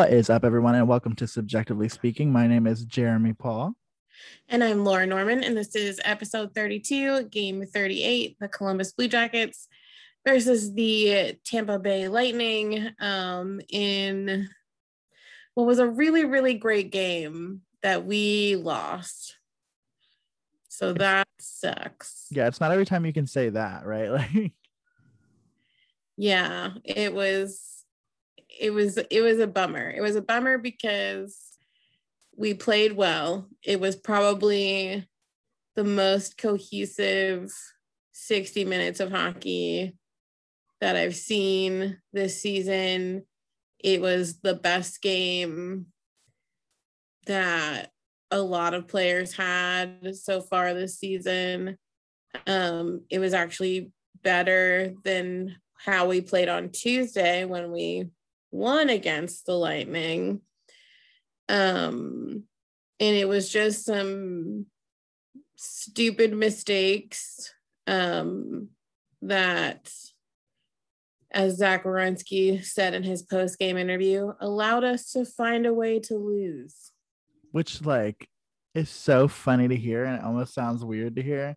What is up, everyone, and welcome to CBJectively Speaking. My name is Jeremy Paul. And I'm Laura Norman, and this is episode 32, game 38, the Columbus Blue Jackets versus the Tampa Bay Lightning um, in what was a really, really great game that we lost. So that sucks. Yeah, it's not every time you can say that, right? Like, yeah, it was it was it was a bummer. It was a bummer because we played well. It was probably the most cohesive 60 minutes of hockey that I've seen this season. It was the best game that a lot of players had so far this season. Um, it was actually better than how we played on Tuesday when we won against the Lightning. Um, and it was just some stupid mistakes um, that, as Zach Werenski said in his post game interview, allowed us to find a way to lose. which like is so funny to hear, and it almost sounds weird to hear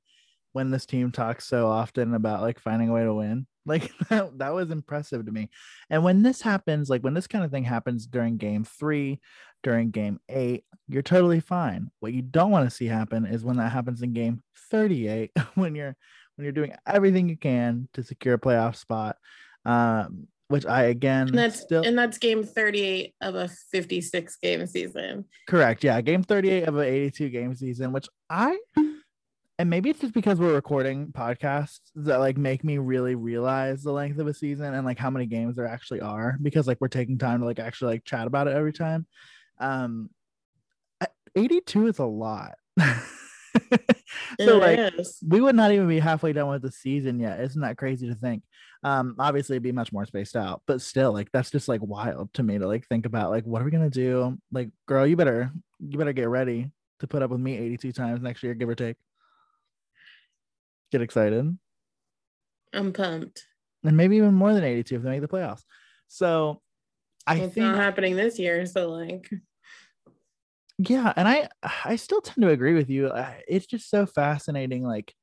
when this team talks so often about like finding a way to win. Like that, that was impressive to me. And when this happens, like when this kind of thing happens during game three, during game eight, you're totally fine. What you don't want to see happen is when that happens in game 38, when you're when you're doing everything you can to secure a playoff spot. Um, which I again And that's still and that's game 38 of a 56 game season. Correct. Yeah. Game 38 of an 82 game season, which I, and maybe it's just because we're recording podcasts that like make me really realize the length of a season and like how many games there actually are because like we're taking time to like actually like chat about it every time. Um, 82 is a lot. so like is. we would not even be halfway done with the season yet. Isn't that crazy to think? Um, obviously it'd be much more spaced out, but still, like that's just like wild to me to like think about like what are we gonna do? Like, girl, you better you better get ready to put up with me 82 times next year, give or take. Get excited. I'm pumped. And maybe even more than 82 if they make the playoffs. So I it's think not happening this year. So like yeah and i i still tend to agree with you it's just so fascinating like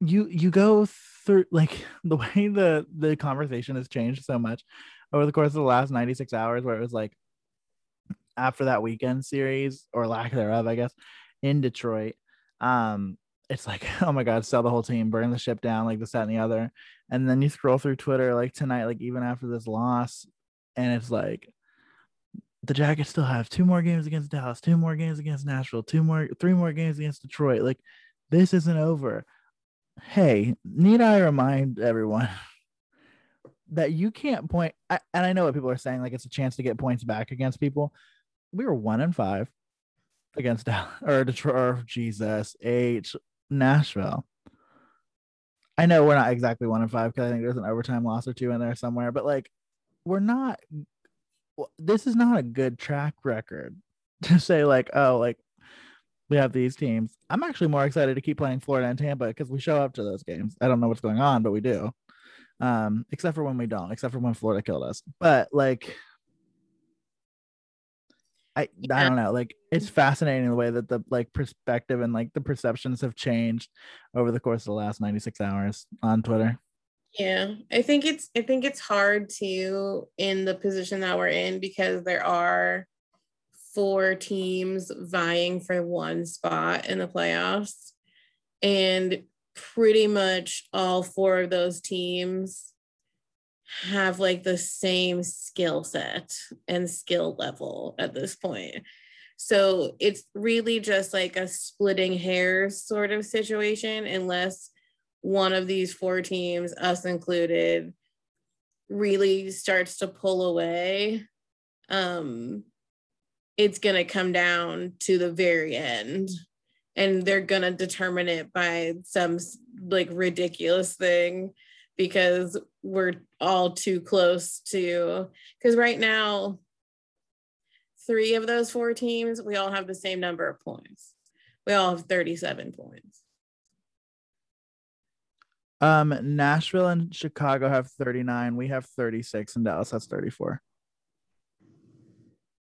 you you go through like the way the the conversation has changed so much over the course of the last 96 hours where it was like after that weekend series or lack thereof i guess in detroit um it's like oh my god sell the whole team burn the ship down like this that and the other and then you scroll through twitter like tonight like even after this loss and it's like the Jackets still have two more games against Dallas, two more games against Nashville, two more, three more games against Detroit. Like this isn't over. Hey, need I remind everyone that you can't point? I, and I know what people are saying, like it's a chance to get points back against people. We were one and five against Dallas or Detroit. Or Jesus H Nashville. I know we're not exactly one in five because I think there's an overtime loss or two in there somewhere, but like we're not this is not a good track record to say like oh like we have these teams. I'm actually more excited to keep playing florida and tampa because we show up to those games. I don't know what's going on but we do. Um except for when we don't except for when florida killed us. But like i i don't know like it's fascinating the way that the like perspective and like the perceptions have changed over the course of the last 96 hours on twitter. Yeah, I think it's I think it's hard to in the position that we're in because there are four teams vying for one spot in the playoffs and pretty much all four of those teams have like the same skill set and skill level at this point. So it's really just like a splitting hairs sort of situation unless one of these four teams, us included, really starts to pull away, um, it's going to come down to the very end. And they're going to determine it by some like ridiculous thing because we're all too close to. Because right now, three of those four teams, we all have the same number of points. We all have 37 points. Um, Nashville and Chicago have 39. We have 36, and Dallas has 34.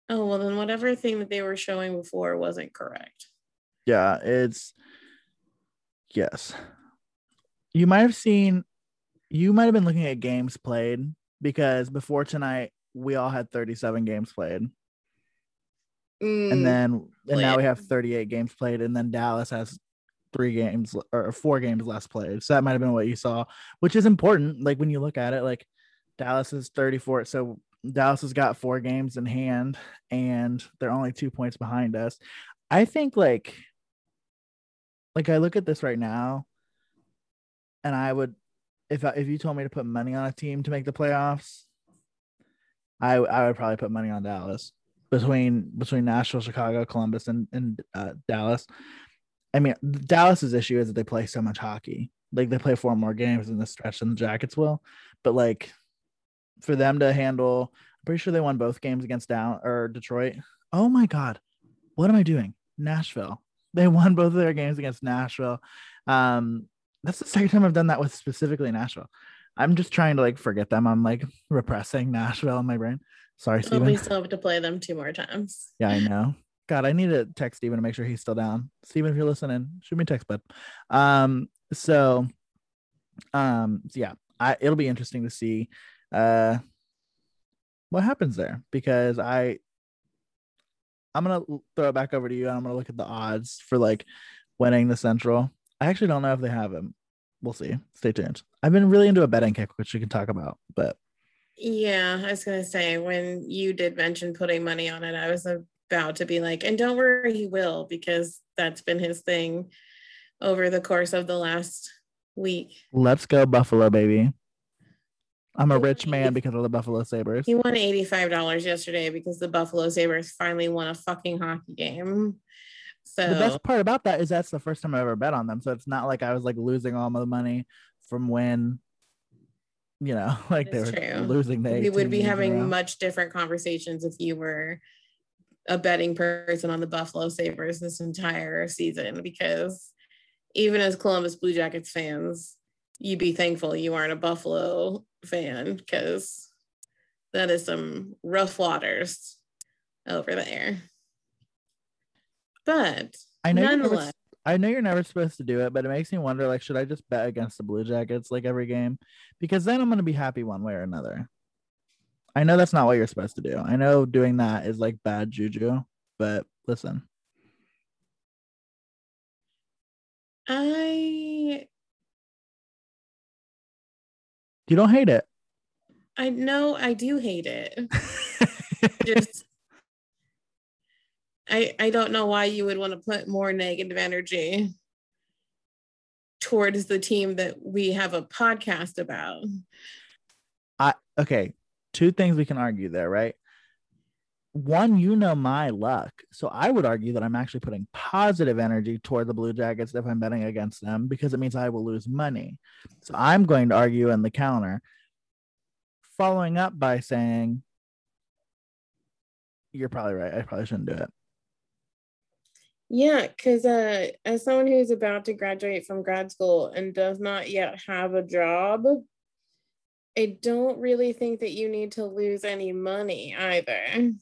Oh well, then whatever thing that they were showing before wasn't correct. Yeah, it's yes. You might have seen. You might have been looking at games played because before tonight we all had 37 games played. Mm, and then and now we have 38 games played and then dallas has three games or four games less played. So that might have been what you saw which is important like when you look at it like dallas is 34 so dallas has got four games in hand and they're only two points behind us. I think like like i look at this right now and i would if if you told me to put money on a team to make the playoffs i i would probably put money on dallas between between Nashville, Chicago, Columbus, and and uh, Dallas. I mean, Dallas's issue is that they play so much hockey. Like they play four more games in the stretch than the Jackets will. But like for them to handle, I'm pretty sure they won both games against Down or Detroit. Oh my god, what am I doing? Nashville. They won both of their games against Nashville. Um, that's the second time I've done that with specifically Nashville. I'm just trying to like forget them. I'm like repressing Nashville in my brain. Sorry, Well, Steven. we still have to play them two more times. Yeah, I know. God, I need to text Steven to make sure he's still down. Steven, if you're listening, shoot me a text, bud. Um, so um, so yeah, I it'll be interesting to see uh what happens there because I I'm gonna throw it back over to you and I'm gonna look at the odds for like winning the central. I actually don't know if they have him. We'll see. Stay tuned. I've been really into a betting kick, which we can talk about, but Yeah, I was gonna say when you did mention putting money on it, I was about to be like, and don't worry, he will, because that's been his thing over the course of the last week. let's go Buffalo, baby. I'm a rich man because of the Buffalo Sabres. He won $85 yesterday because the Buffalo Sabres finally won a fucking hockey game. So the best part about that is that's the first time I ever bet on them. So it's not like I was like losing all my money from when, you know, like they were true. losing. The we would be games in a having much different conversations if you were a betting person on the Buffalo Sabres this entire season because even as Columbus Blue Jackets fans, you'd be thankful you aren't a Buffalo fan because that is some rough waters over there. But I know you're never, I know you're never supposed to do it, but it makes me wonder like, should I just bet against the Blue Jackets like every game? Because then I'm gonna be happy one way or another. I know that's not what you're supposed to do. I know doing that is like bad juju, but listen, I you don't hate it. I know I do hate it. just I I don't know why you would want to put more negative energy towards the team that we have a podcast about. I okay, two things we can argue there, right? One, you know my luck. So I would argue that I'm actually putting positive energy toward the Blue Jackets if I'm betting against them because it means I will lose money. So I'm going to argue in the counter, following up by saying, You're probably right. I probably shouldn't do it. Yeah, because uh, as someone who's about to graduate from grad school and does not yet have a job, I don't really think that you need to lose any money either.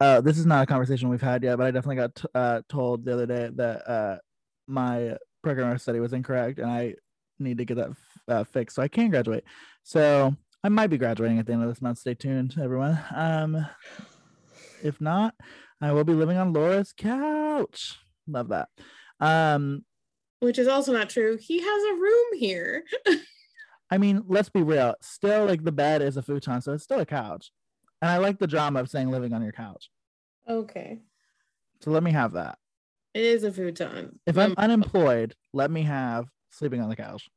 Uh, this is not a conversation we've had yet, but I definitely got t- uh, told the other day that uh, my program of study was incorrect, and I need to get that f- uh, fixed so I can graduate. So I might be graduating at the end of this month. Stay tuned, everyone. Um, if not, I will be living on Laura's couch. Love that. Um, Which is also not true. He has a room here. I mean, let's be real. Still, like the bed is a futon, so it's still a couch, and I like the drama of saying living on your couch. okay. So let me have that. It is a futon. If I'm Um, unemployed, let me have sleeping on the couch.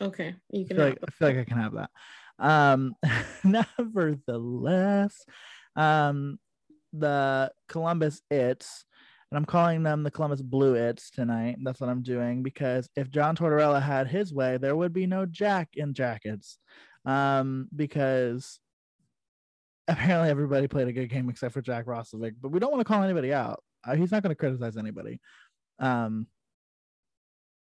okay, you I can feel, have like, I feel like I can have that. Um, nevertheless, um, the Columbus It's, and I'm calling them the Columbus Blue It's tonight. That's what I'm doing because if John Tortorella had his way, there would be no Jack in jackets. Um, because apparently everybody played a good game except for Jack Roslovic, but we don't want to call anybody out. Uh, he's not going to criticize anybody. Um,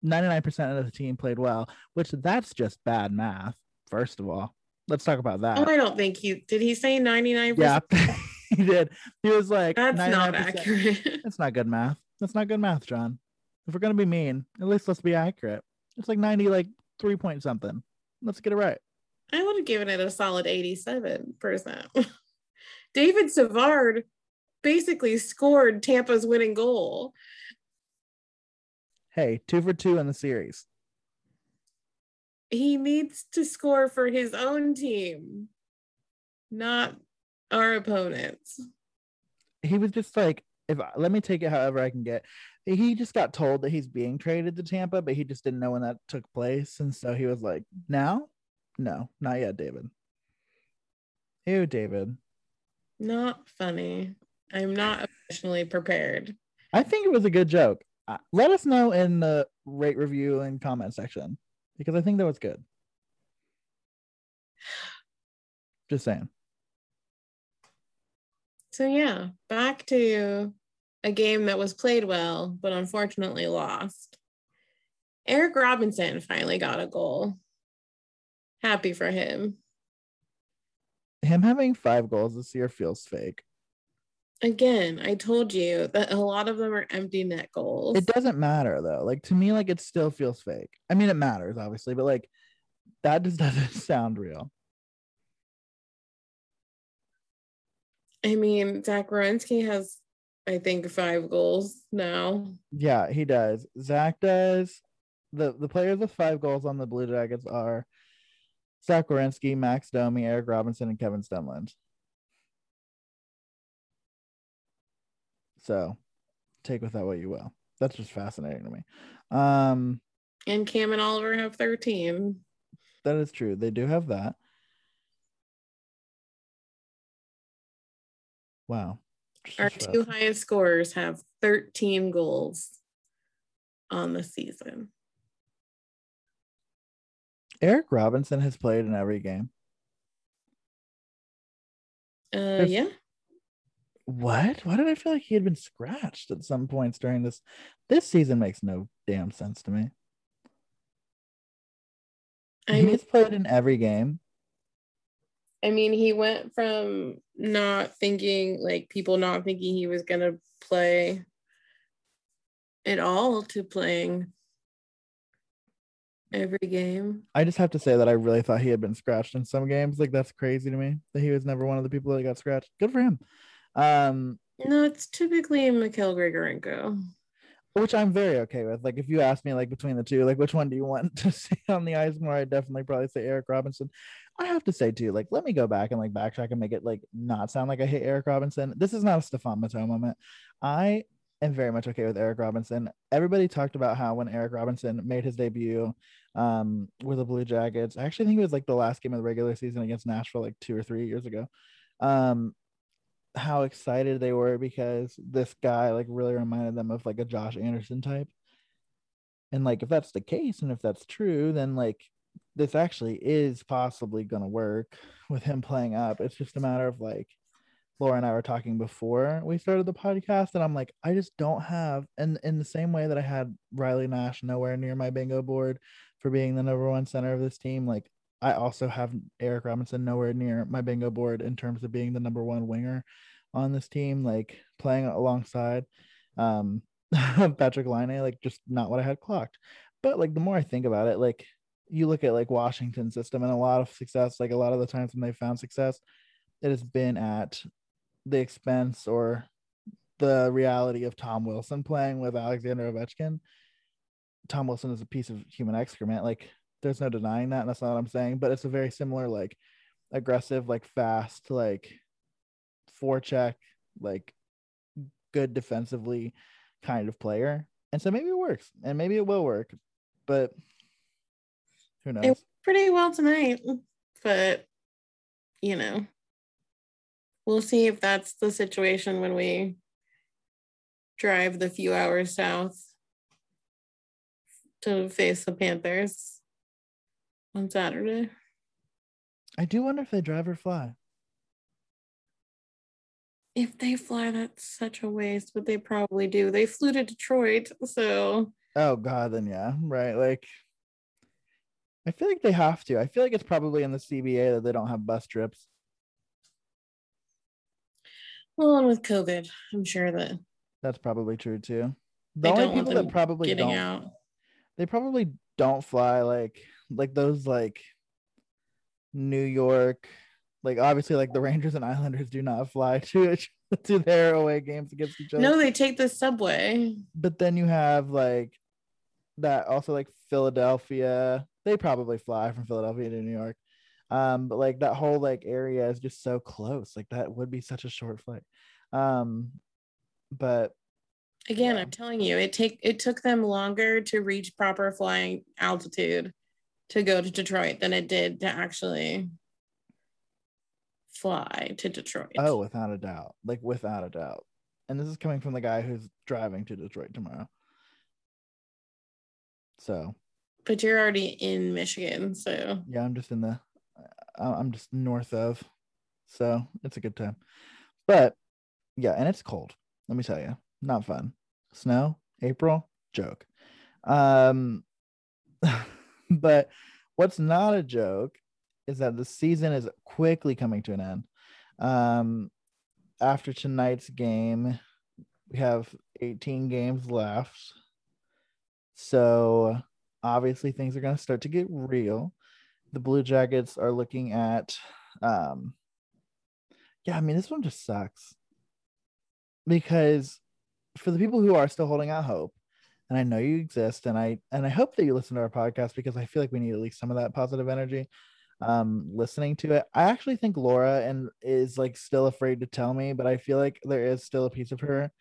99% of the team played well, which that's just bad math. First of all, let's talk about that. Oh, I don't think he did. He say ninety nine yeah, percent. he did. He was like, That's not accurate. That's not good math. That's not good math, John. If we're gonna be mean, at least let's be accurate. It's like 90, like three point something. Let's get it right. I would have given it a solid 87%. David Savard basically scored Tampa's winning goal. Hey, two for two in the series. He needs to score for his own team, not our opponents. He was just like, if I, let me take it however I can get. He just got told that he's being traded to Tampa, but he just didn't know when that took place, and so he was like, "Now, no, not yet, David." Ew, David. Not funny. I'm not emotionally prepared. I think it was a good joke. Uh, let us know in the rate review and comment section because I think that was good. Just saying. So yeah, back to a game that was played well, but unfortunately lost. Eric Robinson finally got a goal. Happy for him. Him having five goals this year feels fake. Again, I told you that a lot of them are empty net goals. It doesn't matter though. Like to me, like it still feels fake. I mean, it matters obviously, but like that just doesn't sound real. I mean, Zach Werenski has, I think, five goals now. Yeah, he does. Zach does. The the players with five goals on the Blue Jackets are Zach Werenski, Max Domi, Eric Robinson, and Kevin Stenlund. So take with that what you will. That's just fascinating to me. Um, And Cam and Oliver have 13. that is true. They do have that. Wow. Our two highest scorers have 13 goals on the season. Eric Robinson has played in every game. Uh, If- yeah. What? Why did I feel like he had been scratched at some points during this? This season makes no damn sense to me. I mean, He's played in every game. I mean, he went from not thinking, like people not thinking he was going to play at all to playing every game. I just have to say that I really thought he had been scratched in some games. Like that's crazy to me that he was never one of the people that got scratched. Good for him. Um, No, it's typically Mikhail Grigorenko. Which I'm very okay with. Like if you ask me like between the two, like which one do you want to see on the ice more? I'd definitely probably say Eric Robinson. I have to say too, like let me go back and like backtrack and make it like not sound like I hate Eric Robinson. This is not a Stefan Matteau moment. I am very much okay with Eric Robinson. Everybody talked about how when Eric Robinson made his debut um with the Blue Jackets, I actually think it was like the last game of the regular season against Nashville like two or three years ago. Um how excited they were because this guy like really reminded them of like a Josh Anderson type. And like if that's the case and if that's true, then like this actually is possibly gonna work with him playing up. It's just a matter of like Laura and I were talking before we started the podcast, and I'm like, I just don't have, and in the same way that I had Riley Nash nowhere near my bingo board for being the number one center of this team, like I also have Eric Robinson nowhere near my bingo board in terms of being the number one winger on this team, like playing alongside um Patrik Laine, like just not what I had clocked. But like the more I think about it, like you look at like Washington system and a lot of success, like a lot of the times when they found success, it has been at the expense or the reality of Tom Wilson playing with Alexander Ovechkin. Tom Wilson is a piece of human excrement. Like there's no denying that. And that's not what I'm saying, but it's a very similar, like aggressive, like fast, like forecheck, like good defensively kind of player. And so maybe it works and maybe it will work, but who knows? It pretty well tonight, but you know, we'll see if that's the situation when we drive the few hours south to face the Panthers on Saturday. I do wonder if they drive or fly. If they fly, that's such a waste, but they probably do. They flew to Detroit, so Oh god, then yeah, right. Like I feel like they have to. I feel like it's probably in the CBA that they don't have bus trips. Well, and with COVID, I'm sure that That's probably true too. The They only people that probably getting don't out. they probably don't fly like like those like New York, like obviously like the Rangers and Islanders do not fly to to their away games against each other. No, they take the subway. but then you have like that also like Philadelphia. They probably fly from Philadelphia to New York. Um, but like that whole like area is just so close. Like that would be such a short flight. Um, but Again, Yeah. I'm telling you, it take it took them longer to reach proper flying altitude to go to Detroit than it did to actually fly to Detroit. oh, without a doubt, like without a doubt. And this is coming from the guy who's driving to Detroit tomorrow. So but you're already in Michigan, so yeah, I'm just in the, I'm just north of, so it's a good time. But yeah, and it's cold. Let me tell you, not fun. Snow, April, joke. Um, but what's not a joke is that the season is quickly coming to an end. Um, after tonight's game, we have 18 games left. So obviously things are going to start to get real. The Blue Jackets are looking at um yeah, I mean this one just sucks. Because for the people who are still holding out hope, and I know you exist and I and I hope that you listen to our podcast because I feel like we need at least some of that positive energy um listening to it. I actually think Laura and is like still afraid to tell me, but I feel like there is still a piece of her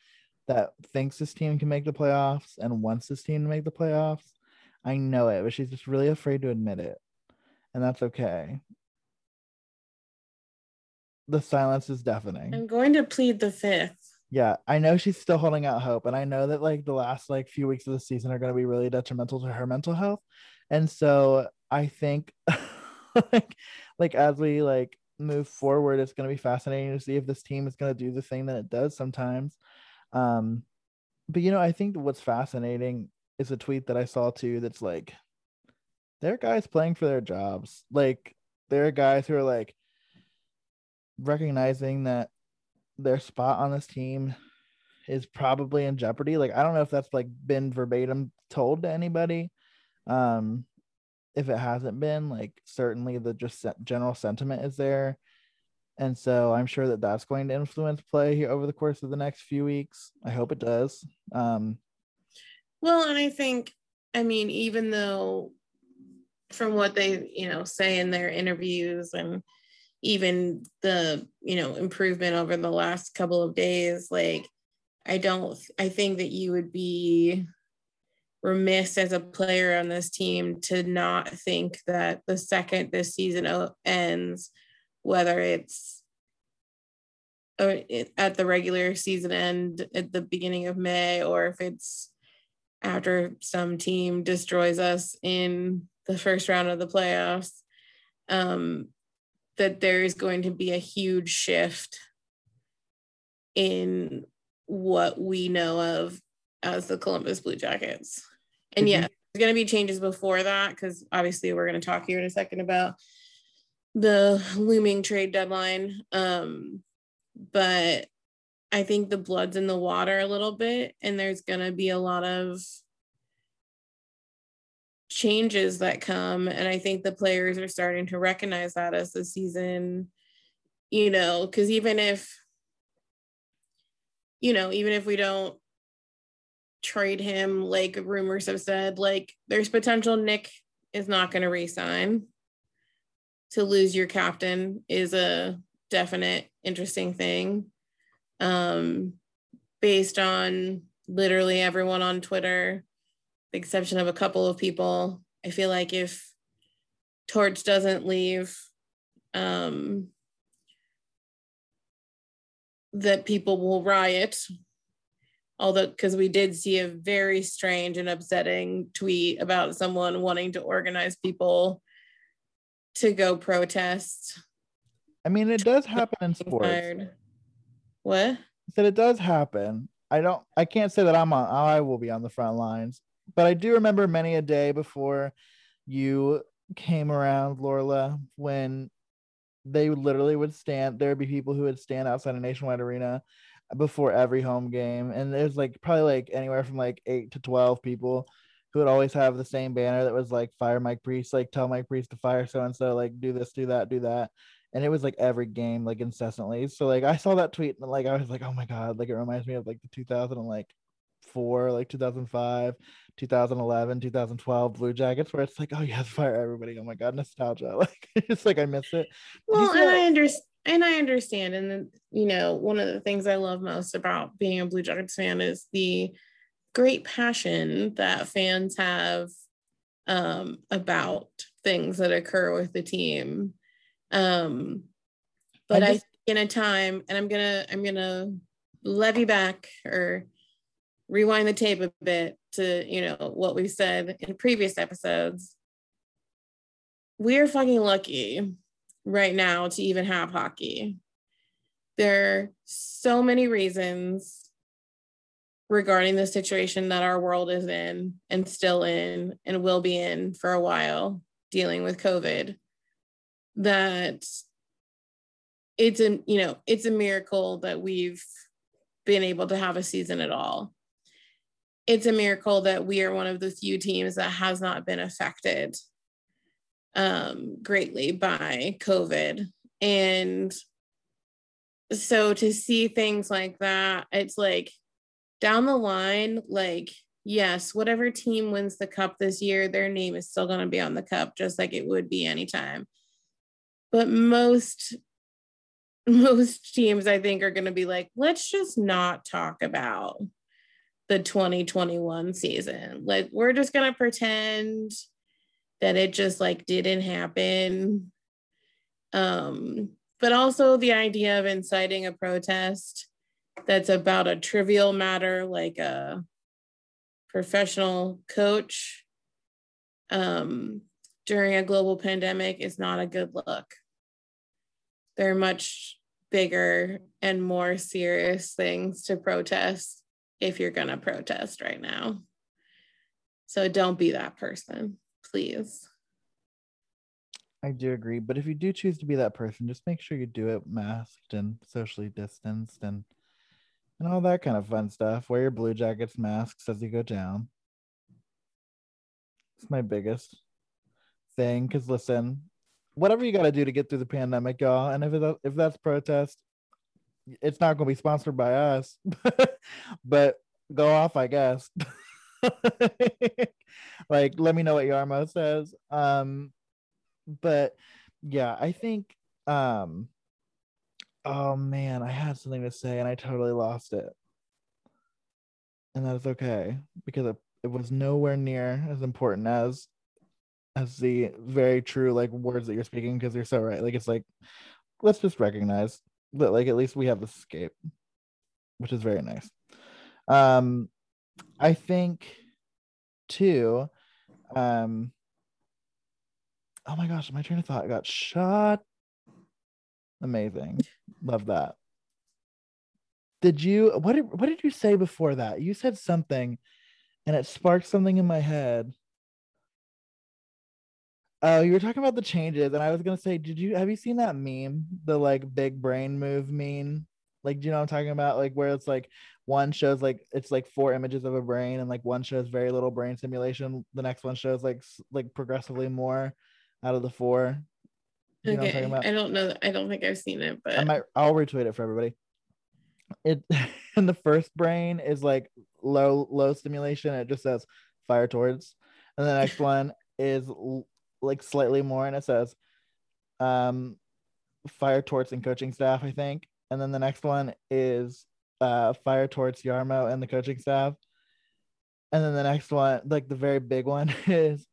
that thinks this team can make the playoffs and wants this team to make the playoffs. I know it, but she's just really afraid to admit it. And that's okay. The silence is deafening. I'm going to plead the fifth. Yeah, I know she's still holding out hope, and I know that like the last like few weeks of the season are going to be really detrimental to her mental health, and so I think like like as we like move forward, it's going to be fascinating to see if this team is going to do the thing that it does sometimes. Um, but you know, I think what's fascinating is a tweet that I saw too. That's like, there are guys playing for their jobs. Like there are guys who are like recognizing that their spot on this team is probably in jeopardy. Like I don't know if that's like been verbatim told to anybody. Um if it hasn't been, like certainly the just general sentiment is there. And so I'm sure that that's going to influence play here over the course of the next few weeks. I hope it does. Um Well, and I think, I mean, even though from what they, you know, say in their interviews and even the, you know, improvement over the last couple of days, like, I don't, I think that you would be remiss as a player on this team to not think that the second this season ends, whether it's at the regular season end at the beginning of May, or if it's after some team destroys us in the first round of the playoffs, um, that there is going to be a huge shift in what we know of as the Columbus Blue Jackets. And you- yeah, there's going to be changes before that because obviously we're going to talk here in a second about the looming trade deadline. Um, but I think the blood's in the water a little bit, and there's going to be a lot of changes that come. And I think the players are starting to recognize that as the season, you know, because even if, you know, even if we don't trade him, like rumors have said, like there's potential Nick is not going to resign. To lose your captain is a definite interesting thing. Um, based on literally everyone on Twitter, the exception of a couple of people. I feel like if Torch doesn't leave, um, that people will riot. Although, because we did see a very strange and upsetting tweet about someone wanting to organize people to go protest. I mean, it does happen in sports. Fired. What? That it does happen. I don't. I can't say that I'm on. I will be on the front lines, but I do remember many a day before you came around, Lorla, when they literally would stand. There would be people who would stand outside a nationwide arena before every home game, and there's like probably like anywhere from like eight to twelve people who would always have the same banner that was like fire Mike Priest, like tell Mike Priest to fire so and so, like do this, do that, do that. And it was like every game, like incessantly. So like I saw that tweet and like I was like, oh my god, like it reminds me of like the 2000 and like four, like 2005, 2011, 2012 Blue Jackets, where it's like, oh yeah, fire everybody. Oh my god, nostalgia. Like it's like I miss it. Well, and I understand and I understand. And then, you know, one of the things I love most about being a Blue Jackets fan is the great passion that fans have um, about things that occur with the team. Um, but I, just, I in a time, and I'm gonna I'm gonna levy back or rewind the tape a bit to you know what we said in previous episodes. We are fucking lucky right now to even have hockey. There are so many reasons regarding the situation that our world is in and still in and will be in for a while dealing with covid that it's a you know it's a miracle that we've been able to have a season at all it's a miracle that we are one of the few teams that has not been affected um, greatly by covid and so to see things like that it's like down the line, like, yes, whatever team wins the cup this year, their name is still going to be on the cup, just like it would be anytime. But most most teams I think are going to be like, let's just not talk about the 2021 season. Like we're just going to pretend that it just like didn't happen. Um but also the idea of inciting a protest that's about a trivial matter like a professional coach um, during a global pandemic is not a good look. There are much bigger and more serious things to protest if you're going to protest right now. So don't be that person, please. I do agree. But if you do choose to be that person, just make sure you do it masked and socially distanced and and all that kind of fun stuff. Wear your Blue Jackets masks as you go down. It's my biggest thing. Because listen, whatever you got to do to get through the pandemic, y'all, and if it, if that's protest, it's not going to be sponsored by us, but go off, I guess. like, let me know what Jarmo says. Um, but yeah, I think um oh man, I had something to say and I totally lost it. And that is okay because it, it was nowhere near as important as as the very true like words that you're speaking because you're so right. Like it's like let's just recognize that like at least we have escape, which is very nice. Um I think too um oh my gosh, my train of thought got shot Amazing. Love that. Did you what did what did you say before that? You said something and it sparked something in my head. Oh, you were talking about the changes, and I was gonna say, did you have you seen that meme, the like big brain move meme? Like, do you know what I'm talking about? Like where it's like one shows like it's like four images of a brain, and like one shows very little brain stimulation. The next one shows like like progressively more out of the four. You okay. I don't know. I don't think I've seen it, but I might. I'll retweet it for everybody. It and the first brain is like low low stimulation. It just says fire Torts, and the next one is like slightly more, and it says um fire Torts and coaching staff. I think, and then the next one is uh fire Torts Jarmo and the coaching staff. And then the next one, like the very big one, is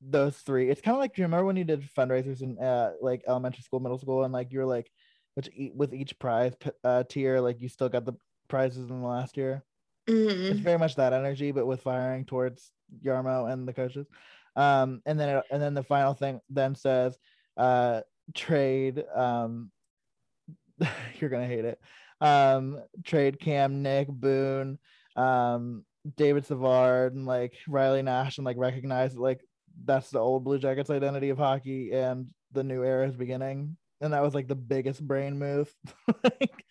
those three. It's kind of like, do you remember when you did fundraisers in uh, like elementary school, middle school, and like you're like, which with each prize uh, tier, like you still got the prizes in the last year. Mm-hmm. It's very much that energy, but with firing Torts Jarmo and the coaches. Um, and then it, and then the final thing then says, uh, trade. Um, you're gonna hate it. Um, trade Cam, Nick, Boone, um, David Savard, and like Riley Nash, and like recognize like that's the old Blue Jackets identity of hockey, and the new era is beginning, and that was like the biggest brain move. like,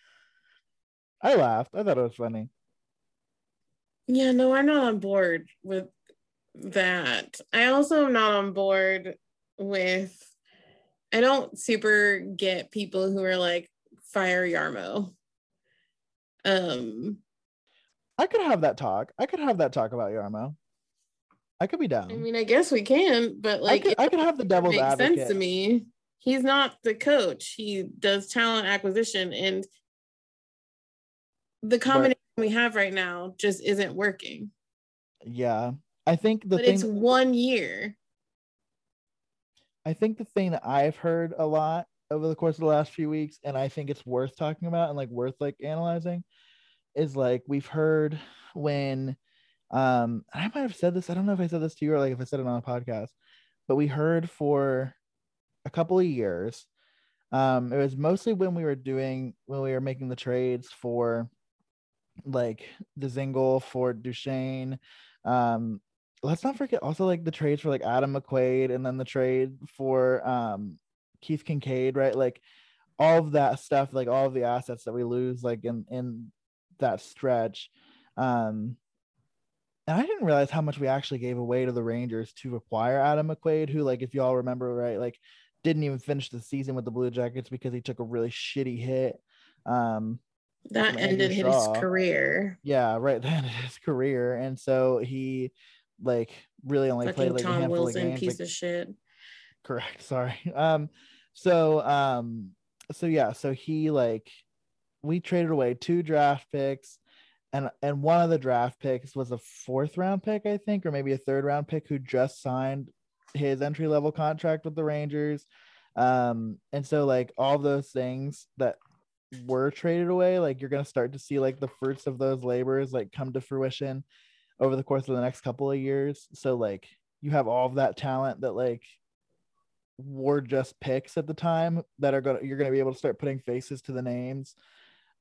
I laughed. I thought it was funny. Yeah, no, I'm not on board with that. I also am not on board with. I don't super get people who are like fire Jarmo. Um, I could have that talk. I could have that talk about Jarmo. I could be down. I mean, I guess we can, but like, I could, I could have the devil's makes advocate. sense to me. He's not the coach. He does talent acquisition, and the combination we have right now just isn't working. Yeah, I think the but thing. it's one year. I think the thing that I've heard a lot over the course of the last few weeks, and I think it's worth talking about and like worth like analyzing, is like we've heard when um I might have said this, I don't know if I said this to you or like if I said it on a podcast, but we heard for a couple of years. Um, it was mostly when we were doing when we were making the trades for like Dzingel for Duchene. Um, let's not forget also like the trades for like Adam McQuaid and then the trade for um Keith Kinkaid, right? Like all of that stuff, like all of the assets that we lose, like in in that stretch. Um, and I didn't realize how much we actually gave away to the Rangers to acquire Adam McQuaid, who, like, if y'all remember, right, like didn't even finish the season with the Blue Jackets because he took a really shitty hit. Um, that ended his career. yeah, right then his career, and so he like really only played like a Tom handful Wilson, of games. piece like- of shit. correct sorry um so um so yeah so he like we traded away two draft picks and and one of the draft picks was a fourth round pick i think or maybe a third round pick who just signed his entry level contract with the rangers um and so like all those things that were traded away like you're to start to see like the fruits of those labors like come to fruition over the course of the next couple of years so like you have all of that talent that like were just picks at the time that are gonna you're gonna be able to start putting faces to the names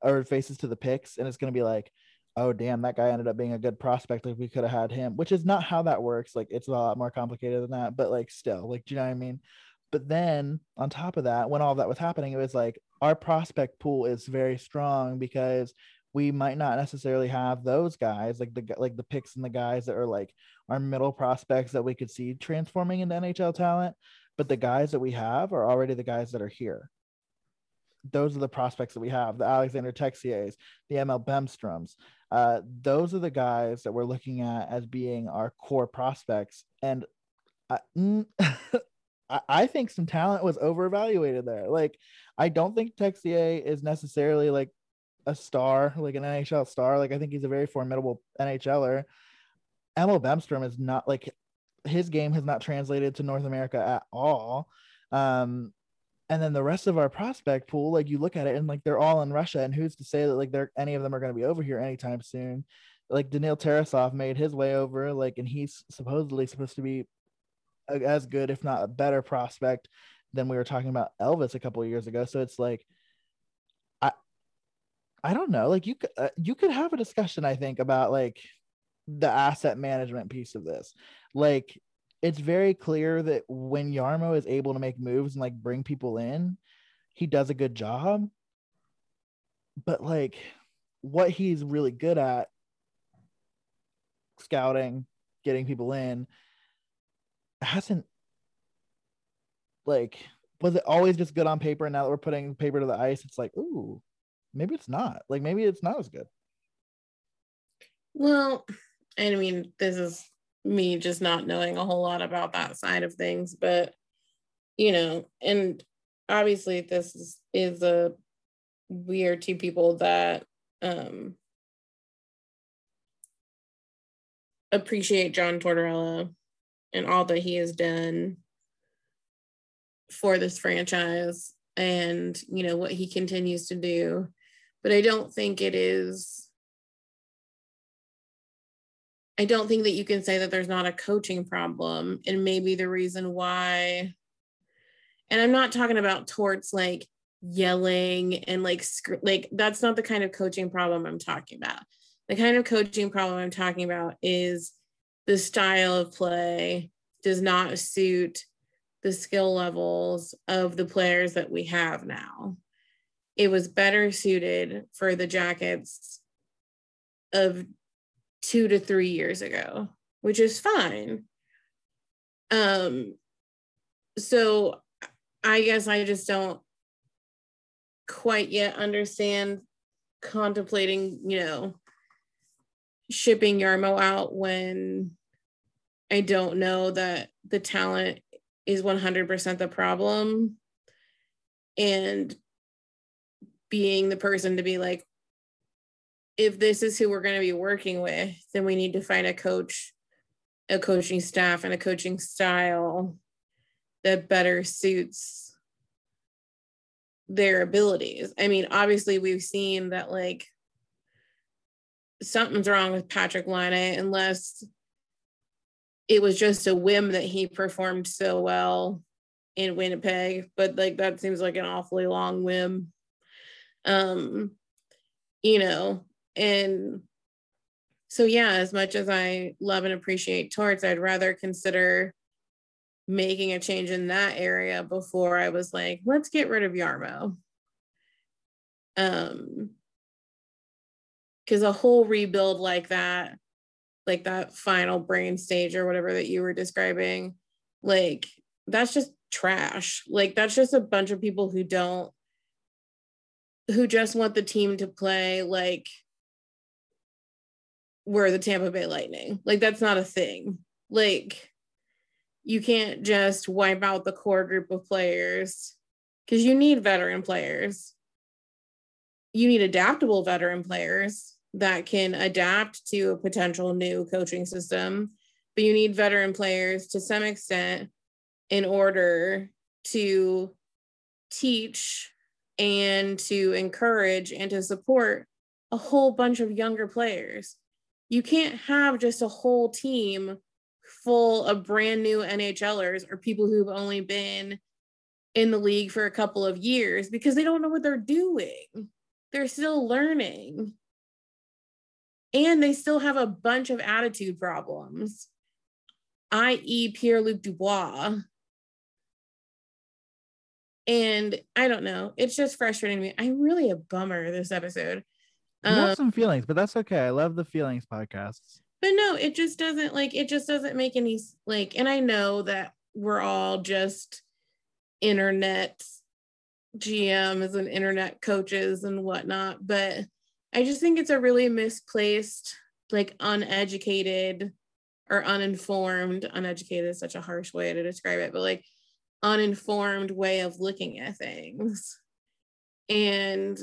or faces to the picks, and it's gonna be like, oh damn, that guy ended up being a good prospect. Like we could have had him, which is not how that works. Like it's a lot more complicated than that, but like still, like do you know what I mean? But then on top of that, when all that was happening, it was like our prospect pool is very strong because we might not necessarily have those guys like the like the picks and the guys that are like our middle prospects that we could see transforming into NHL talent but the guys that we have are already the guys that are here. Those are the prospects that we have, the Alexander Texiers, the Emil Bemstroms. Uh, those are the guys that we're looking at as being our core prospects. And I, mm, I- think some talent was overevaluated there. Like, I don't think Texier is necessarily like a star, like an NHL star. Like, I think he's a very formidable NHLer. Emil Bemstrom is not like his game has not translated to North America at all. Um, and then the rest of our prospect pool, like you look at it and like they're all in Russia, and who's to say that like they're any of them are going to be over here anytime soon? Like Daniil Tarasov made his way over, like, and he's supposedly supposed to be as good, if not a better prospect than we were talking about Elvis a couple years ago. So it's like, I don't know. Like you could, uh, you could have a discussion, I think, about like the asset management piece of this. Like it's very clear that when Jarmo is able to make moves and like bring people in, he does a good job. But like what he's really good at scouting, getting people in hasn't like was it always just good on paper and now that we're putting paper to the ice it's like ooh maybe it's not. Like maybe it's not as good. Well, I mean, this is me just not knowing a whole lot about that side of things, but you know, and obviously this is, is a we are two people that um appreciate John Tortorella and all that he has done for this franchise and you know what he continues to do but i don't think it is I don't think that you can say that there's not a coaching problem. And maybe the reason why, and I'm not talking about torts like yelling and like, like that's not the kind of coaching problem I'm talking about. The kind of coaching problem I'm talking about is the style of play does not suit the skill levels of the players that we have now. It was better suited for the Jackets of two to three years ago, which is fine. Um, so I guess I just don't quite yet understand contemplating, you know, shipping Jarmo out when I don't know that the talent is 100% the problem and being the person to be like if this is who we're going to be working with then we need to find a coach a coaching staff and a coaching style that better suits their abilities i mean obviously we've seen that like something's wrong with Patrik Laine unless it was just a whim that he performed so well in Winnipeg, but like that seems like an awfully long whim. Um, you know, and so yeah, as much as I love and appreciate Torts, I'd rather consider making a change in that area before I was like, let's get rid of Jarmo. Um, because a whole rebuild like that like that final brain stage or whatever that you were describing like that's just trash like that's just a bunch of people who don't who just want the team to play like we're the Tampa Bay Lightning. Like that's not a thing. Like you can't just wipe out the core group of players because you need veteran players. You need adaptable veteran players that can adapt to a potential new coaching system, but you need veteran players to some extent in order to teach and to encourage and to support a whole bunch of younger players. You can't have just a whole team full of brand new NHLers or people who've only been in the league for a couple of years because they don't know what they're doing. They're still learning and they still have a bunch of attitude problems, i.e., Pierre Luc Dubois. And I don't know, it's just frustrating me. I'm really a bummer this episode. You um, have some feelings, but that's okay. I love the feelings podcasts. But no, it just doesn't like it just doesn't make any like, and I know that we're all just internet GMs and internet coaches and whatnot, but I just think it's a really misplaced, like uneducated or uninformed. Uneducated is such a harsh way to describe it, but like uninformed way of looking at things. And,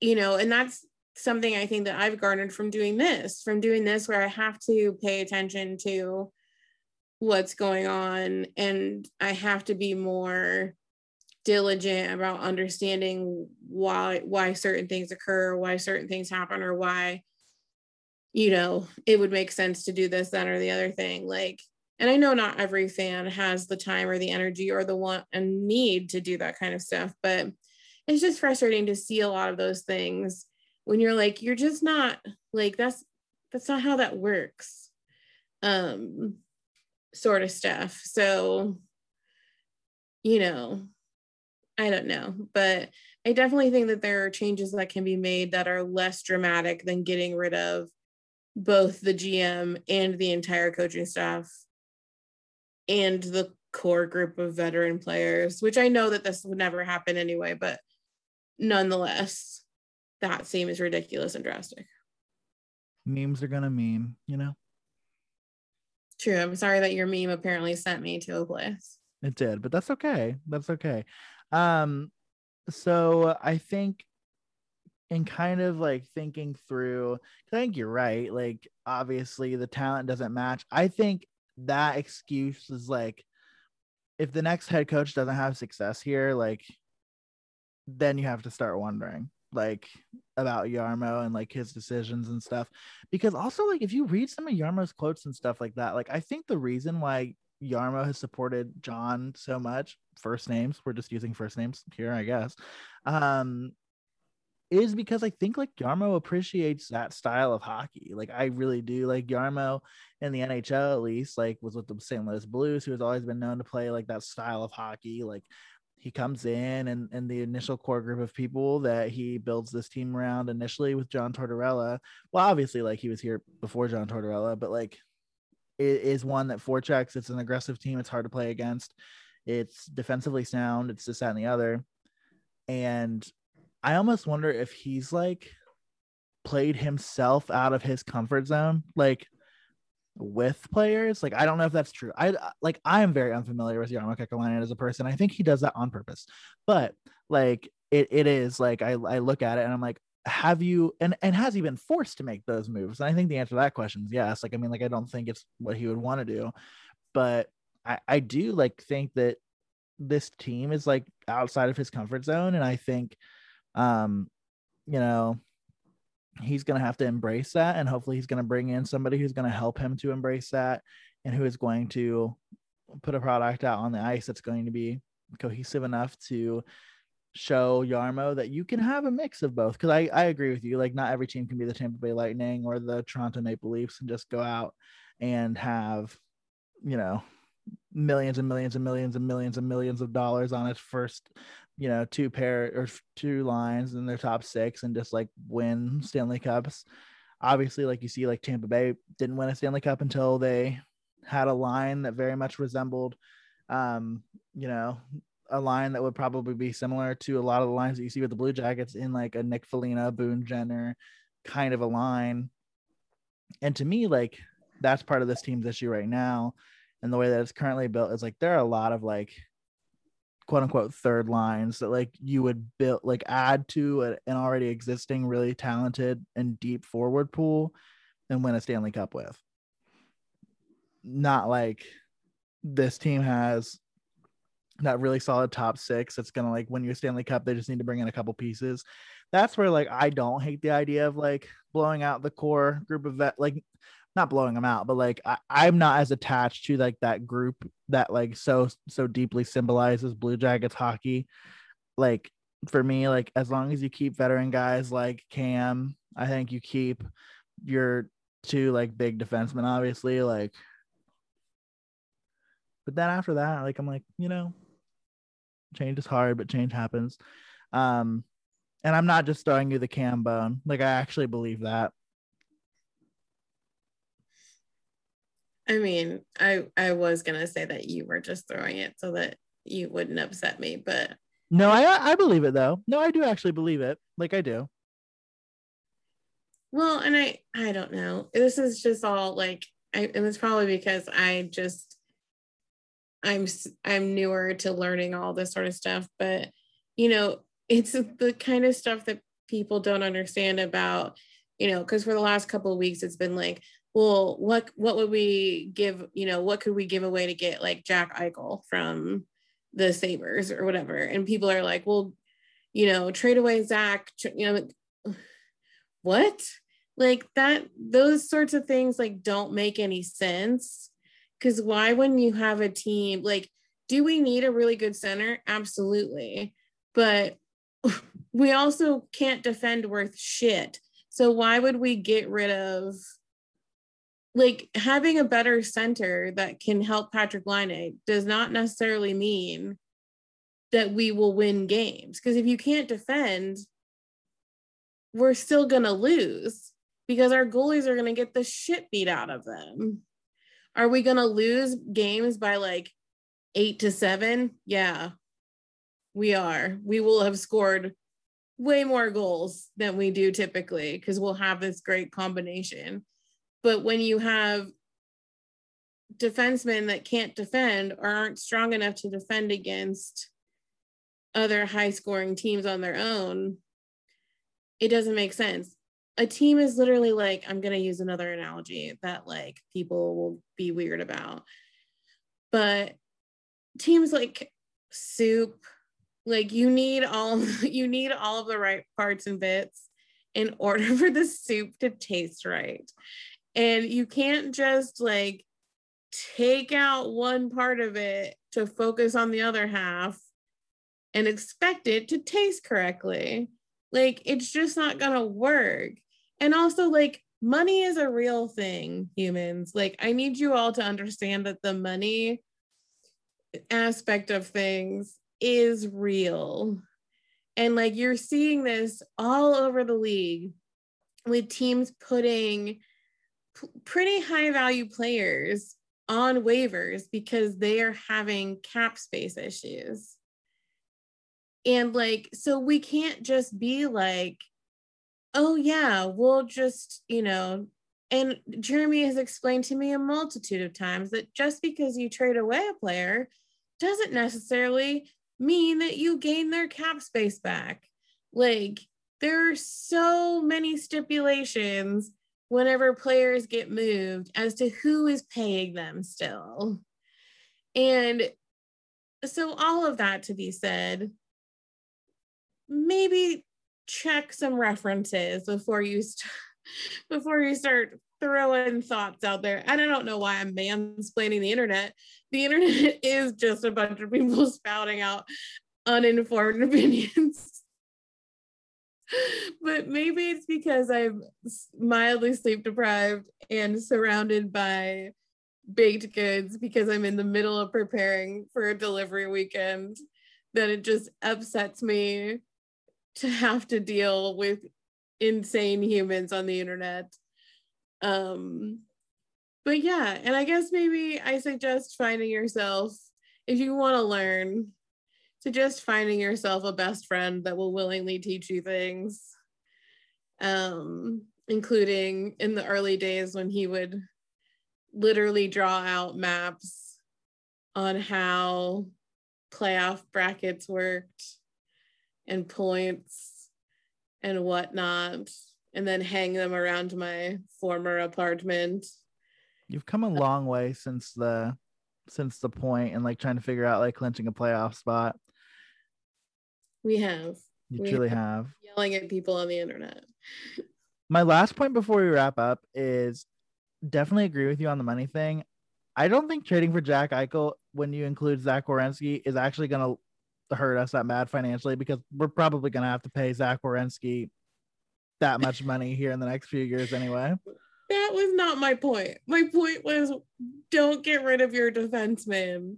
you know, and that's something I think that I've garnered from doing this, from doing this, where I have to pay attention to what's going on and I have to be more diligent about understanding why why certain things occur why certain things happen or why you know it would make sense to do this that or the other thing like and i know not every fan has the time or the energy or the want and need to do that kind of stuff but it's just frustrating to see a lot of those things when you're like you're just not like that's that's not how that works um sort of stuff. So you know I don't know, but I definitely think that there are changes that can be made that are less dramatic than getting rid of both the GM and the entire coaching staff and the core group of veteran players, which I know that this would never happen anyway, but nonetheless, that seems ridiculous and drastic. Memes are gonna meme, you know? True. I'm sorry that your meme apparently sent me to a place. It did, but that's okay. That's okay. Um, so I think in kind of like thinking through, I think you're right. Like, obviously, the talent doesn't match. I think that excuse is like, if the next head coach doesn't have success here, like, then you have to start wondering like about Jarmo and like his decisions and stuff. Because also, like, if you read some of Jarmo's quotes and stuff like that, like, I think the reason why Jarmo has supported John so much, first names, we're just using first names here, I guess, um, is because I think like Jarmo appreciates that style of hockey. Like I really do. Like Jarmo in the NHL at least, like was with the St. Louis Blues, who has always been known to play like that style of hockey. Like he comes in and and the initial core group of people that he builds this team around initially with John Tortorella. Well, obviously, like he was here before John Tortorella, but like it is one that forechecks. It's an aggressive team. It's hard to play against. It's defensively sound. It's this, that, and the other. And I almost wonder if he's like played himself out of his comfort zone, like with players. Like I don't know if that's true. I like I am very unfamiliar with Jarmo Kekalainen as a person. I think he does that on purpose, but like it, it is like I, I look at it and I'm like, have you and and has he been forced to make those moves? And I think the answer to that question is yes. Like I mean, like I don't think it's what he would want to do, but I I do like think that this team is like outside of his comfort zone, and I think, um, you know, he's going to have to embrace that and hopefully he's going to bring in somebody who's going to help him to embrace that and who is going to put a product out on the ice that's going to be cohesive enough to show Jarmo that you can have a mix of both. Because I, I agree with you. Like, not every team can be the Tampa Bay Lightning or the Toronto Maple Leafs and just go out and have, you know, millions and millions and millions and millions and millions of dollars on its first you know, two pair or two lines in their top six and just like win Stanley Cups. Obviously, like you see, like Tampa Bay didn't win a Stanley Cup until they had a line that very much resembled, um, you know, a line that would probably be similar to a lot of the lines that you see with the Blue Jackets in like a Nick Foligno, Boone Jenner kind of a line. And to me, like that's part of this team's issue right now. And the way that it's currently built is like there are a lot of like quote unquote third lines that like you would build like add to a, an already existing really talented and deep forward pool and win a Stanley Cup with. Not like this team has that really solid top six that's gonna like win you a Stanley Cup. They just need to bring in a couple pieces. That's where like I don't hate the idea of like blowing out the core group of vet like not blowing them out, but like I, I'm not as attached to like that group that like so so deeply symbolizes Blue Jackets hockey. Like for me, like as long as you keep veteran guys like Cam, I think you keep your two like big defensemen, obviously. Like, but then after that, like I'm like, you know, change is hard, but change happens. Um, and I'm not just throwing you the Cam bone. Like I actually believe that. I mean, I I was gonna say that you were just throwing it so that you wouldn't upset me, but no, I I believe it though. No, I do actually believe it. Like I do. Well, and I I don't know. This is just all like I and it's probably because I just I'm I'm newer to learning all this sort of stuff, but you know, it's the kind of stuff that people don't understand about, you know, because for the last couple of weeks it's been like, well, what what would we give? You know, what could we give away to get like Jack Eichel from the Sabres or whatever? And people are like, well, you know, trade away Zach. You know, what? Like that? Those sorts of things like don't make any sense. Because why wouldn't you have a team like? Do we need a really good center? Absolutely, but we also can't defend worth shit. So why would we get rid of like having a better center that can help Patrik Laine does not necessarily mean that we will win games. Because if you can't defend, we're still to lose because our goalies are to get the shit beat out of them. Are we to lose games by like eight to seven? Yeah, we are. We will have scored way more goals than we do typically because we'll have this great combination. But when you have defensemen that can't defend or aren't strong enough to defend against other high scoring teams on their own, it doesn't make sense. A team is literally like, I'm going to use another analogy that like people will be weird about. But teams like soup, like you need all you need all of the right parts and bits in order for the soup to taste right. And you can't just like take out one part of it to focus on the other half and expect it to taste correctly. Like it's just not gonna work. And also, like, money is a real thing, humans. Like, I need you all to understand that the money aspect of things is real. And like you're seeing this all over the league with teams putting p- pretty high value players on waivers because they are having cap space issues. And like, so we can't just be like, oh, yeah, we'll just, you know, and Jeremy has explained to me a multitude of times that just because you trade away a player doesn't necessarily mean that you gain their cap space back. Like, there are so many stipulations whenever players get moved as to who is paying them still. And so, all of that to be said, maybe check some references before you st- before you start throwing thoughts out there. And I don't know why I'm mansplaining the internet. The internet is just a bunch of people spouting out uninformed opinions. but maybe it's because I'm mildly sleep deprived and surrounded by baked goods because I'm in the middle of preparing for a delivery weekend that it just upsets me to have to deal with insane humans on the internet. Um, but yeah, and I guess maybe I suggest finding yourself if you want to learn to just finding yourself a best friend that will willingly teach you things. Um, including in the early days when he would literally draw out maps on how playoff brackets worked and points and whatnot, and then hang them around my former apartment. You've come a long way since the since the point and like trying to figure out like clinching a playoff spot. We have. You We truly have. Yelling at people on the internet. My last point before we wrap up is definitely agree with you on the money thing. I don't think trading for Jack Eichel when you include Zach Werenski is actually going to hurt us that bad financially because we're probably going to have to pay Zach Werenski that much money here in the next few years anyway. That was not my point. My point was don't get rid of your defenseman.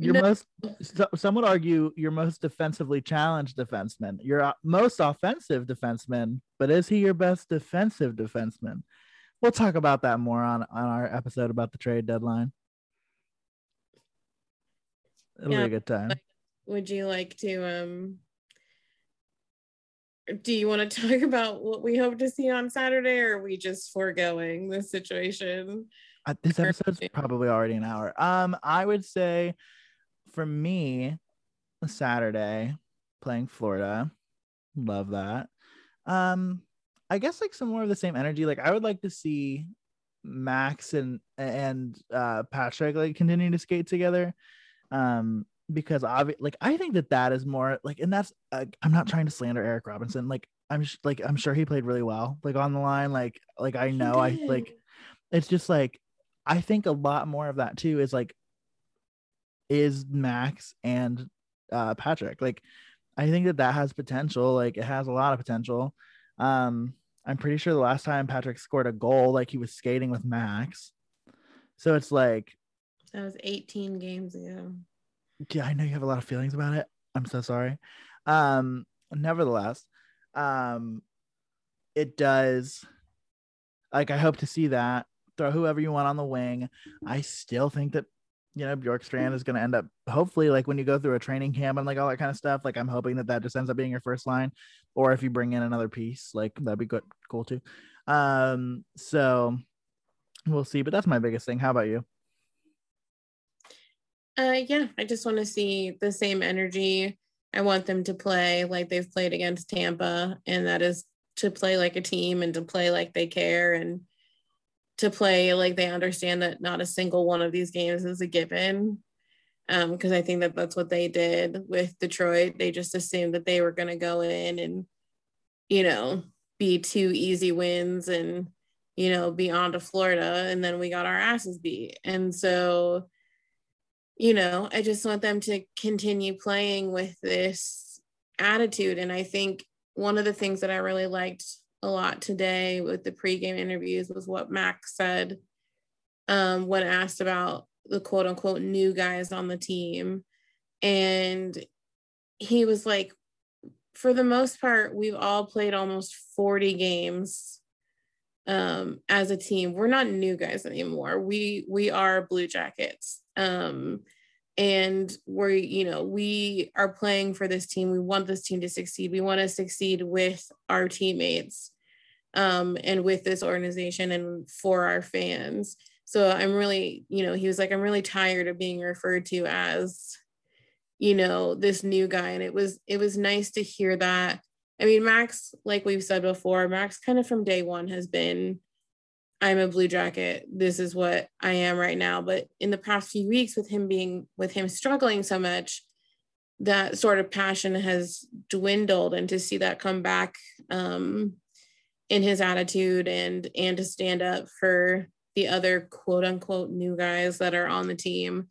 Your No. most, so- some would argue, your most defensively challenged defenseman, your uh, most offensive defenseman, but is he your best defensive defenseman? We'll talk about that more on on our episode about the trade deadline. It'll Yeah, be a good time. Would you like to um do you want to talk about what we hope to see on Saturday or are we just foregoing this situation? Uh, this episode's probably already an hour. Um, I would say for me, a Saturday playing Florida, love that. Um, I guess like some more of the same energy. Like I would like to see Max and and uh Patrik like continue to skate together. Um, because obvi- like I think that that is more like, and that's uh, I'm not trying to slander Eric Robinson. Like I'm sh- like I'm sure he played really well. Like on the line, like like I know I like it's just like I think a lot more of that too is like is Max and uh Patrik. Like I think that that has potential. Like it has a lot of potential. Um I'm pretty sure the last time Patrik scored a goal like he was skating with Max. So it's like That was 18 games ago. yeah, I know you have a lot of feelings about it. I'm so sorry. Um, nevertheless, um, it does. Like, I hope to see that. Throw whoever you want on the wing. I still think that you know Bjorkstrand is going to end up. Hopefully, like when you go through a training camp and like all that kind of stuff. Like, I'm hoping that that just ends up being your first line, or if you bring in another piece, like that'd be good, cool too. Um, so we'll see. But that's my biggest thing. How about you? Uh, yeah, I just want to see the same energy. I want them to play like they've played against Tampa, and that is to play like a team and to play like they care and to play like they understand that not a single one of these games is a given. Um, because I think that that's what they did with Detroit. They just assumed that they were going to go in and, you know, be two easy wins and, you know, be on to Florida. And then we got our asses beat. And so, you know, I just want them to continue playing with this attitude. And I think one of the things that I really liked a lot today with the pregame interviews was what Max said um, when asked about the quote unquote new guys on the team. And he was like, for the most part, we've all played almost 40 games um, as a team. We're not new guys anymore. We we are Blue Jackets. Um, and we're, you know, we are playing for this team. We want this team to succeed. We want to succeed with our teammates um, and with this organization and for our fans. So I'm really, you know, he was like, I'm really tired of being referred to as, you know, this new guy. And it was, it was nice to hear that. I mean, Max, like we've said before, Max kind of from day one has been, I'm a blue jacket. This is what I am right now. But in the past few weeks, with him being, with him struggling so much, that sort of passion has dwindled. And to see that come back um, in his attitude and and to stand up for the other quote unquote new guys that are on the team.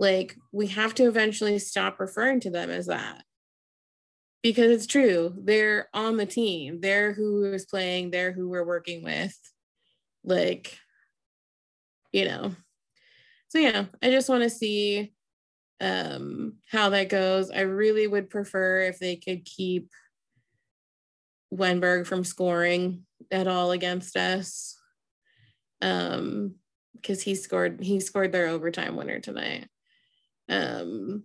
Like, we have to eventually stop referring to them as that because it's true. They're on the team, they're who is playing, they're who we're working with. Like, you know. So, yeah, I just want to see um how that goes. I really would prefer if they could keep Wennberg from scoring at all against us um because he scored he scored their overtime winner tonight um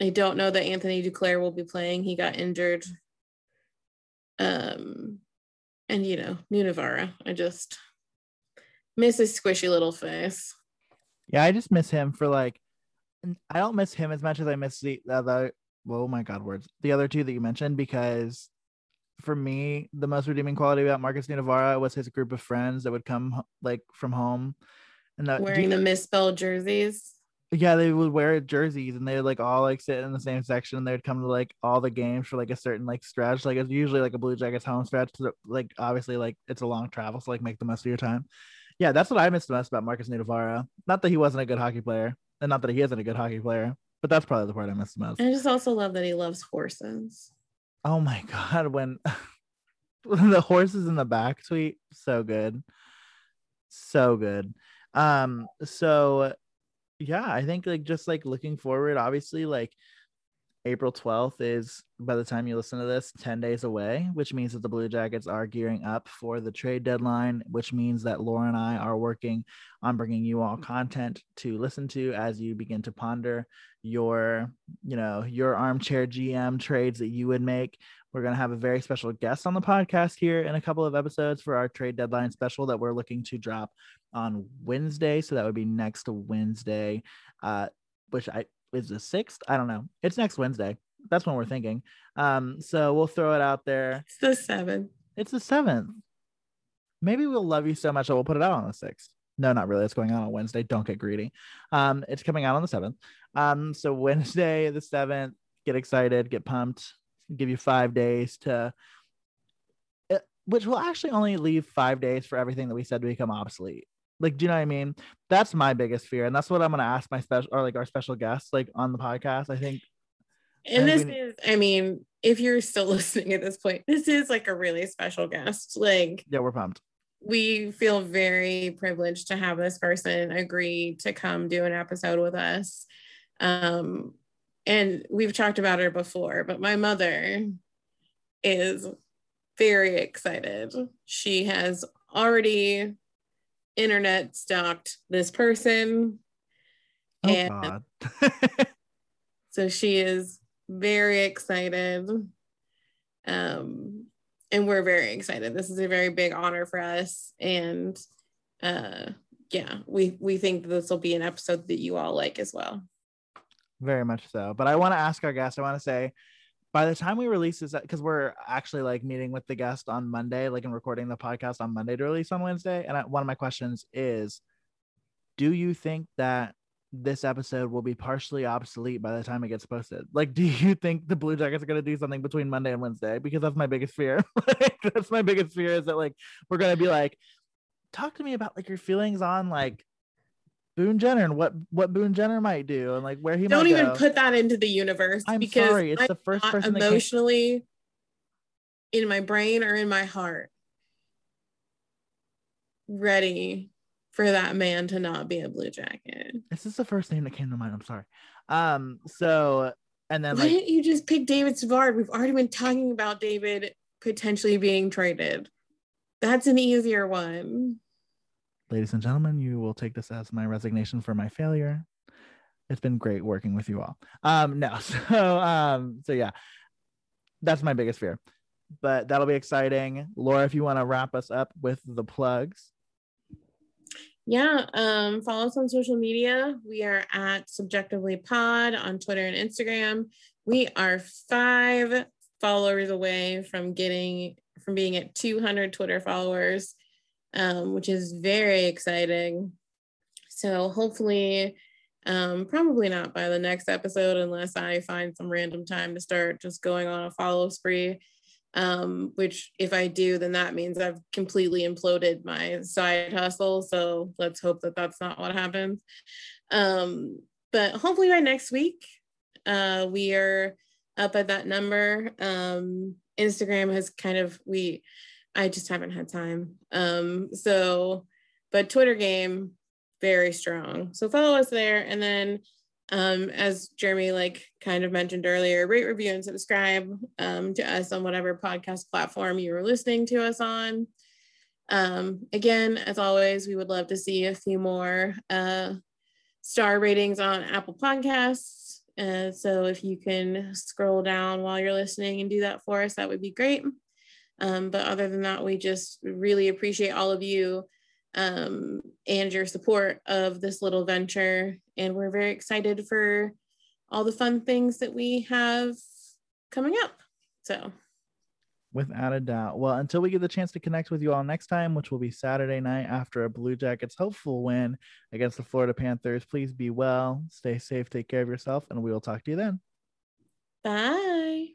i don't know that anthony duclair will be playing he got injured um and you know Nutivaara, i just miss his squishy little face. Yeah i just miss him for like i don't miss him as much as i miss the other oh my god words the other two that you mentioned because for me, the most redeeming quality about Markus Nutivaara was his group of friends that would come like from home. And that wearing the misspelled jerseys. Yeah, they would wear jerseys and they would like all like sit in the same section and they would come to like all the games for like a certain like stretch. Like it's usually like a Blue Jackets home stretch. So, like obviously like it's a long travel, so like make the most of your time. Yeah, that's what I miss the most about Markus Nutivaara. Not that he wasn't a good hockey player, and not that he isn't a good hockey player, but that's probably the part I miss the most. I just also love that he loves horses. Oh my god, when the horses in the back tweet, so good. So good. Um, so yeah, I think like just like looking forward, obviously, like April 12th is by the time you listen to this 10 days away, which means that the Blue Jackets are gearing up for the trade deadline, which means that Laura and I are working on bringing you all content to listen to as you begin to ponder your, you know, your armchair GM trades that you would make. We're going to have a very special guest on the podcast here in a couple of episodes for our trade deadline special that we're looking to drop on Wednesday. So that would be next Wednesday, uh, which I is the sixth. I don't know. It's next Wednesday. That's when we're thinking. Um, so we'll throw it out there. It's the seventh. It's the seventh. Maybe we'll love you so much that we'll put it out on the sixth. No, not really. It's going on on Wednesday. Don't get greedy. Um, it's coming out on the seventh. Um, so Wednesday the seventh. Get excited. Get pumped. Give you five days to. Uh, which will actually only leave five days for everything that we said to become obsolete. Like, do you know what I mean? That's my biggest fear, and that's what I'm gonna ask my special or like our special guests, like on the podcast. I think. And this we, is, I mean, if you're still listening at this point, this is like a really special guest. Like, yeah, we're pumped. We feel very privileged to have this person agree to come do an episode with us. Um, and we've talked about her before, but my mother is very excited. She has already internet stalked this person. Oh, and so she is very excited. Um, and we're very excited. This is a very big honor for us. And uh yeah, we we think this will be an episode that you all like as well. Very much so. But I want to ask our guest, I want to say by the time we release this uh, because we're actually like meeting with the guest on monday like and recording the podcast on monday to release on wednesday and I, one of my questions is do you think that this episode will be partially obsolete by the time it gets posted? Like do you think the blue jackets are going to do something between monday and wednesday? Because that's my biggest fear. Like, that's my biggest fear is that like we're going to be like talk to me about like your feelings on like Boone Jenner and what what Boone Jenner might do and like where he might don't even go. put that into the universe I'm because sorry, it's I'm the first person emotionally in my brain or in my heart ready for that man to not be a blue jacket. This is the first name that came to mind. I'm sorry. Um. So and then Why like didn't you just pick David Savard? We've already been talking about David potentially being traded. That's an easier one. Ladies and gentlemen, you will take this as my resignation for my failure. It's been great working with you all. Um, no, so um, so yeah, that's my biggest fear. But that'll be exciting. Laura, if you want to wrap us up with the plugs. Yeah, um, follow us on social media. We are at CBJectively Pod on Twitter and Instagram. We are five followers away from getting from being at 200 Twitter followers, um, which is very exciting. So hopefully, um, probably not by the next episode, unless I find some random time to start just going on a follow spree um, which if I do, then that means I've completely imploded my side hustle. So let's hope that that's not what happens. Um, but hopefully by next week, uh, we are up at that number. Um, Instagram has kind of we, I just haven't had time. Um, so, but Twitter game very strong. So follow us there, and then um, as Jeremy like kind of mentioned earlier, rate, review, and subscribe um, to us on whatever podcast platform you are listening to us on. Um, again, as always, we would love to see a few more uh, star ratings on Apple Podcasts. Uh, so if you can scroll down while you're listening and do that for us, that would be great. Um, but other than that, we just really appreciate all of you um, and your support of this little venture. And we're very excited for all the fun things that we have coming up. So, Without a doubt. Well, until we get the chance to connect with you all next time, which will be Saturday night after a Blue Jackets hopeful win against the Florida Panthers, please be well, stay safe, take care of yourself, and we will talk to you then. bye.